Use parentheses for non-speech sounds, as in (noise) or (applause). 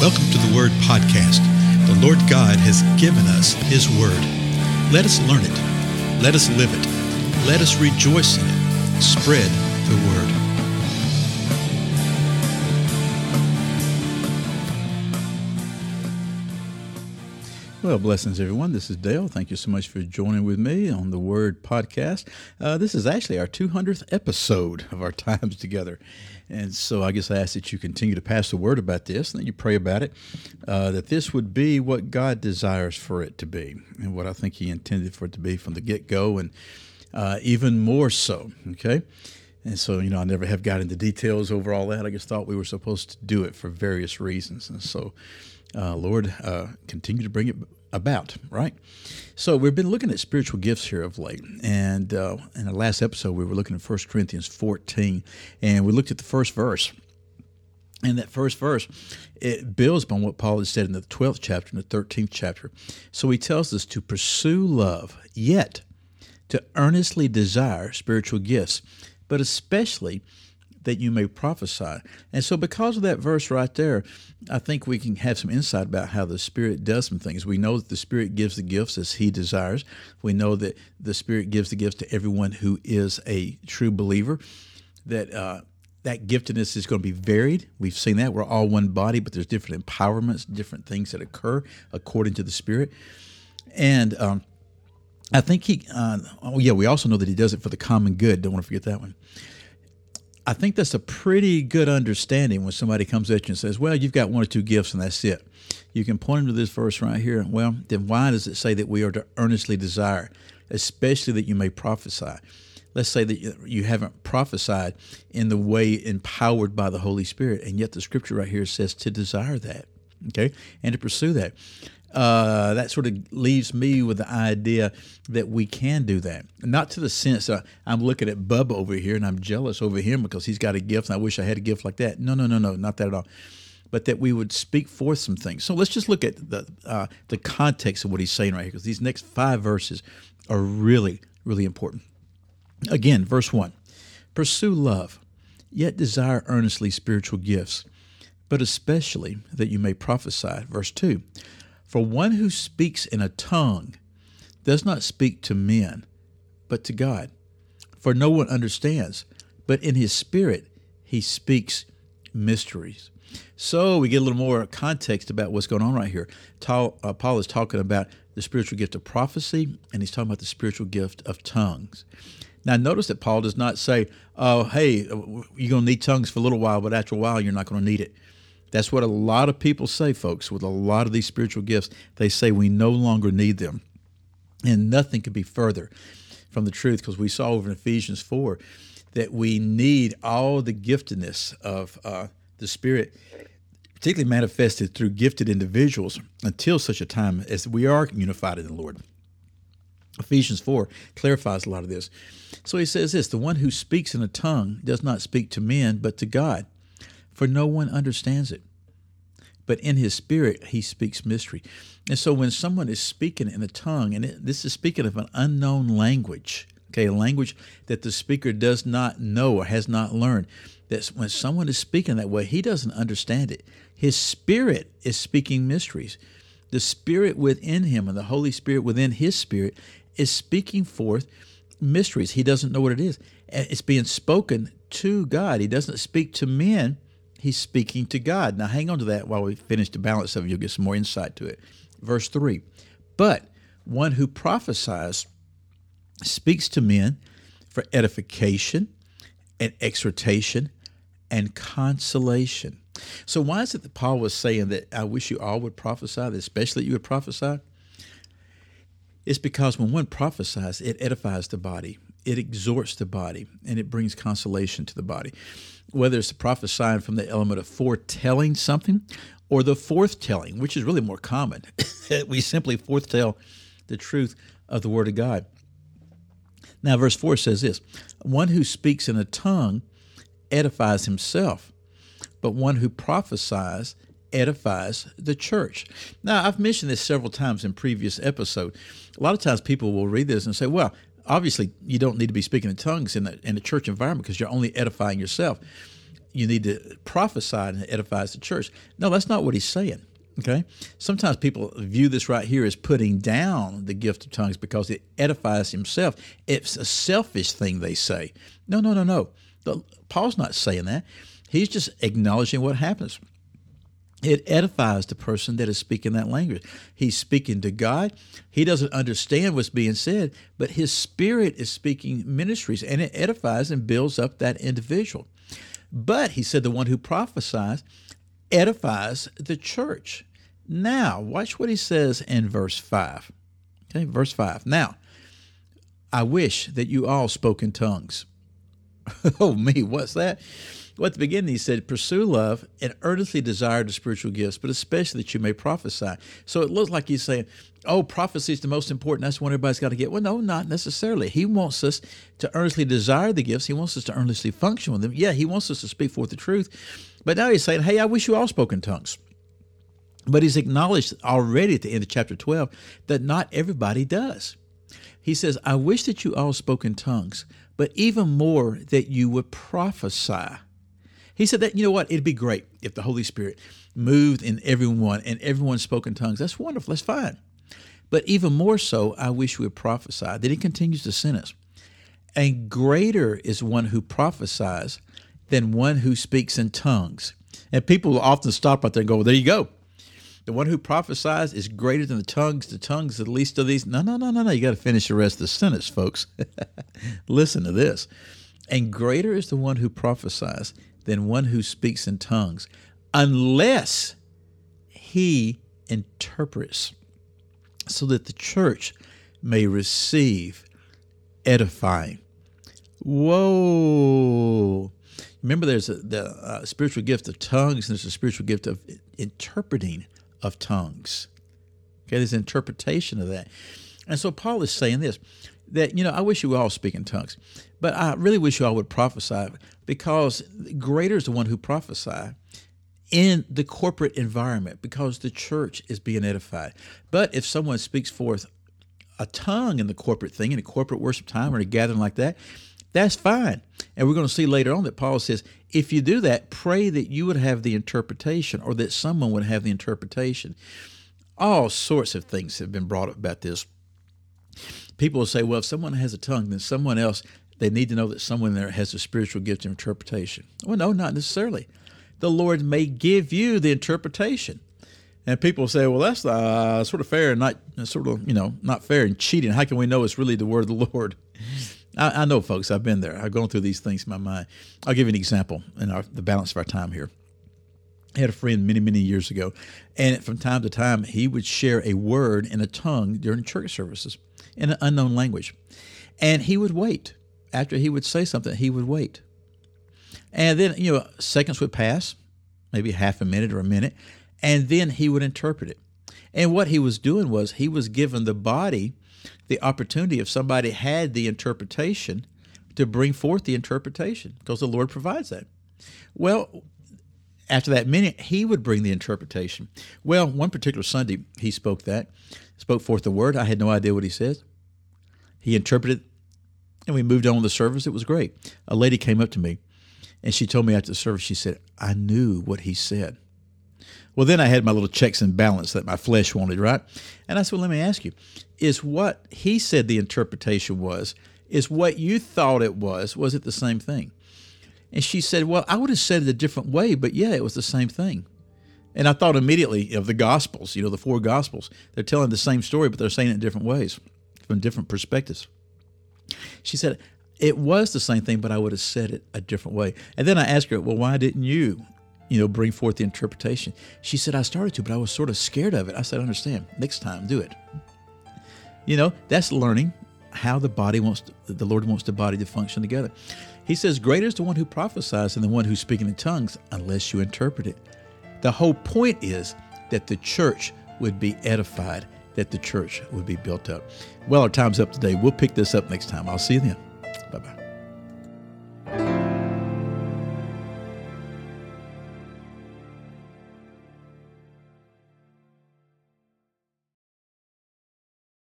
Welcome to the Word Podcast. The Lord God has given us His Word. Let us learn it. Let us live it. Let us rejoice in it. Spread the Word. Well, blessings, everyone. This is Dale. Thank you so much for joining with me on the Word Podcast. Uh, this is actually our 200th episode of our (laughs) times together. And so I guess I ask that you continue to pass the word about this and that you pray about it, uh, that this would be what God desires for it to be and what I think He intended for it to be from the get go and uh, even more so. Okay. And so, you know, I never have got into details over all that. I just thought we were supposed to do it for various reasons. And so, uh, Lord, uh, continue to bring it about, right? So we've been looking at spiritual gifts here of late, and uh, in the last episode we were looking at 1 Corinthians 14, and we looked at the first verse. And that first verse, it builds upon what Paul has said in the 12th chapter and the 13th chapter. So he tells us to pursue love, yet to earnestly desire spiritual gifts, but especially that you may prophesy. And so, because of that verse right there, I think we can have some insight about how the Spirit does some things. We know that the Spirit gives the gifts as He desires. We know that the Spirit gives the gifts to everyone who is a true believer. That uh, that giftedness is going to be varied. We've seen that we're all one body, but there's different empowerments, different things that occur according to the Spirit. And um, I think he. Uh, oh yeah, we also know that he does it for the common good. Don't want to forget that one. I think that's a pretty good understanding when somebody comes at you and says, Well, you've got one or two gifts and that's it. You can point them to this verse right here. Well, then why does it say that we are to earnestly desire, especially that you may prophesy? Let's say that you haven't prophesied in the way empowered by the Holy Spirit, and yet the scripture right here says to desire that, okay, and to pursue that uh, that sort of leaves me with the idea that we can do that. Not to the sense uh, I'm looking at Bubba over here and I'm jealous over him because he's got a gift and I wish I had a gift like that. No, no, no, no, not that at all. But that we would speak forth some things. So let's just look at the uh, the context of what he's saying right here because these next five verses are really, really important. Again, verse one: Pursue love, yet desire earnestly spiritual gifts, but especially that you may prophesy. Verse two for one who speaks in a tongue does not speak to men, but to God. For no one understands, but in his spirit he speaks mysteries. So we get a little more context about what's going on right here. Paul, uh, is talking about the spiritual gift of prophecy, and he's talking about the spiritual gift of tongues. Now, notice that Paul does not say, oh, hey, you're going to need tongues for a little while, but after a while, you're not going to need it. That's what a lot of people say, folks, with a lot of these spiritual gifts. They say we no longer need them. And nothing could be further from the truth because we saw over in Ephesians 4 that we need all the giftedness of uh, the Spirit, particularly manifested through gifted individuals, until such a time as we are unified in the Lord. Ephesians 4 clarifies a lot of this. So he says this The one who speaks in a tongue does not speak to men, but to God for no one understands it. But in his spirit, he speaks mystery. And so when someone is speaking in a tongue, and it, this is speaking of an unknown language, okay, a language that the speaker does not know or has not learned, that when someone is speaking that way, he doesn't understand it. His spirit is speaking mysteries. The spirit within him and the Holy Spirit within his spirit is speaking forth mysteries. He doesn't know what it is. It's being spoken to God. He doesn't speak to men he's speaking to God. Now, hang on to that while we finish the balance of it. You'll get some more insight to it. Verse 3 But one who prophesies speaks to men for edification and exhortation and consolation. So, why is it that Paul was saying that I wish you all would prophesy, especially you would prophesy? It's because when one prophesies, it edifies the body, it exhorts the body, and it brings consolation to the body whether it's prophesying from the element of foretelling something or the forthtelling, which is really more common. (laughs) we simply forthtell the truth of the Word of God. Now, verse 4 says this One who speaks in a tongue edifies himself, but one who prophesies edifies the church. Now, I've mentioned this several times in previous episodes. A lot of times people will read this and say, well, obviously you don't need to be speaking in tongues in the, in the church environment because you're only edifying yourself. you need to prophesy and it edifies the church. No, that's not what he's saying. Okay. Sometimes people view this right here as putting down the gift of tongues because it edifies himself. It's a selfish thing, they say. No, no, no, no. The, Paul's not saying that. He's just acknowledging what happens. It edifies the person that is speaking that language. He's speaking to God. He doesn't understand what's being said, but his spirit is speaking ministries and it edifies and builds up that individual. But he said the one who prophesies edifies the church. Now, watch what he says in verse 5. Okay, verse 5. Now, I wish that you all spoke in tongues. (laughs) oh, me, what's that? Well, at the beginning, he said, Pursue love and earnestly desire the spiritual gifts, but especially that you may prophesy. So it looks like he's saying, Oh, prophecy is the most important. That's what everybody's got to get. Well, no, not necessarily. He wants us to earnestly desire the gifts. He wants us to earnestly function with them. Yeah, he wants us to speak forth the truth. But now he's saying, Hey, I wish you all spoke in tongues. But he's acknowledged already at the end of chapter 12 that not everybody does. He says, I wish that you all spoke in tongues, but even more that you would prophesy. He said that, you know what, it'd be great if the Holy Spirit moved in everyone and everyone spoke in tongues. That's wonderful. That's fine. But even more so, I wish we would prophesy. Then he continues to send us. And greater is one who prophesies than one who speaks in tongues. And people often stop right there and go, well, there you go. The one who prophesies is greater than the tongues. The tongues, are the least of these. No, no, no, no, no. You got to finish the rest of the sentence, folks. (laughs) Listen to this. And greater is the one who prophesies than one who speaks in tongues, unless he interprets, so that the church may receive edifying. Whoa. Remember, there's a, the uh, spiritual gift of tongues, and there's a spiritual gift of interpreting of tongues. Okay, there's interpretation of that. And so Paul is saying this that, you know, I wish you all speak in tongues, but I really wish you all would prophesy because greater is the one who prophesy in the corporate environment because the church is being edified. But if someone speaks forth a tongue in the corporate thing, in a corporate worship time or a gathering like that, that's fine. And we're going to see later on that Paul says, if you do that, pray that you would have the interpretation or that someone would have the interpretation. All sorts of things have been brought up about this. People will say, well, if someone has a tongue, then someone else, they need to know that someone there has a spiritual gift of interpretation. Well, no, not necessarily. The Lord may give you the interpretation. And people say, well, that's uh, sort of fair and not sort of, you know, not fair and cheating. How can we know it's really the word of the Lord? I, I, know, folks. I've been there. I've gone through these things in my mind. I'll give you an example in our, the balance of our time here. I had a friend many, many years ago, and from time to time, he would share a word in a tongue during church services in an unknown language. And he would wait. After he would say something, he would wait. And then, you know, seconds would pass, maybe half a minute or a minute, and then he would interpret it. And what he was doing was he was giving the body the opportunity if somebody had the interpretation to bring forth the interpretation because the Lord provides that. Well, after that minute, he would bring the interpretation. Well, one particular Sunday, he spoke that, spoke forth the word. I had no idea what he said. He interpreted, and we moved on with the service. It was great. A lady came up to me, and she told me after the service, she said, I knew what he said. Well, then I had my little checks and balance that my flesh wanted, right? And I said, well, let me ask you, is what he said the interpretation was, is what you thought it was, was it the same thing? And she said, well, I would have said it a different way, but yeah, it was the same thing. And I thought immediately of the Gospels, you know, the four Gospels. They're telling the same story, but they're saying it in different ways, from different perspectives. She said, it was the same thing, but I would have said it a different way. And then I asked her, well, why didn't you you know, bring forth the interpretation. She said, I started to, but I was sort of scared of it. I said, I understand. Next time, do it. You know, that's learning how the body wants, to, the Lord wants the body to function together. He says, Greater is the one who prophesies than the one who's speaking in tongues, unless you interpret it. The whole point is that the church would be edified, that the church would be built up. Well, our time's up today. We'll pick this up next time. I'll see you then.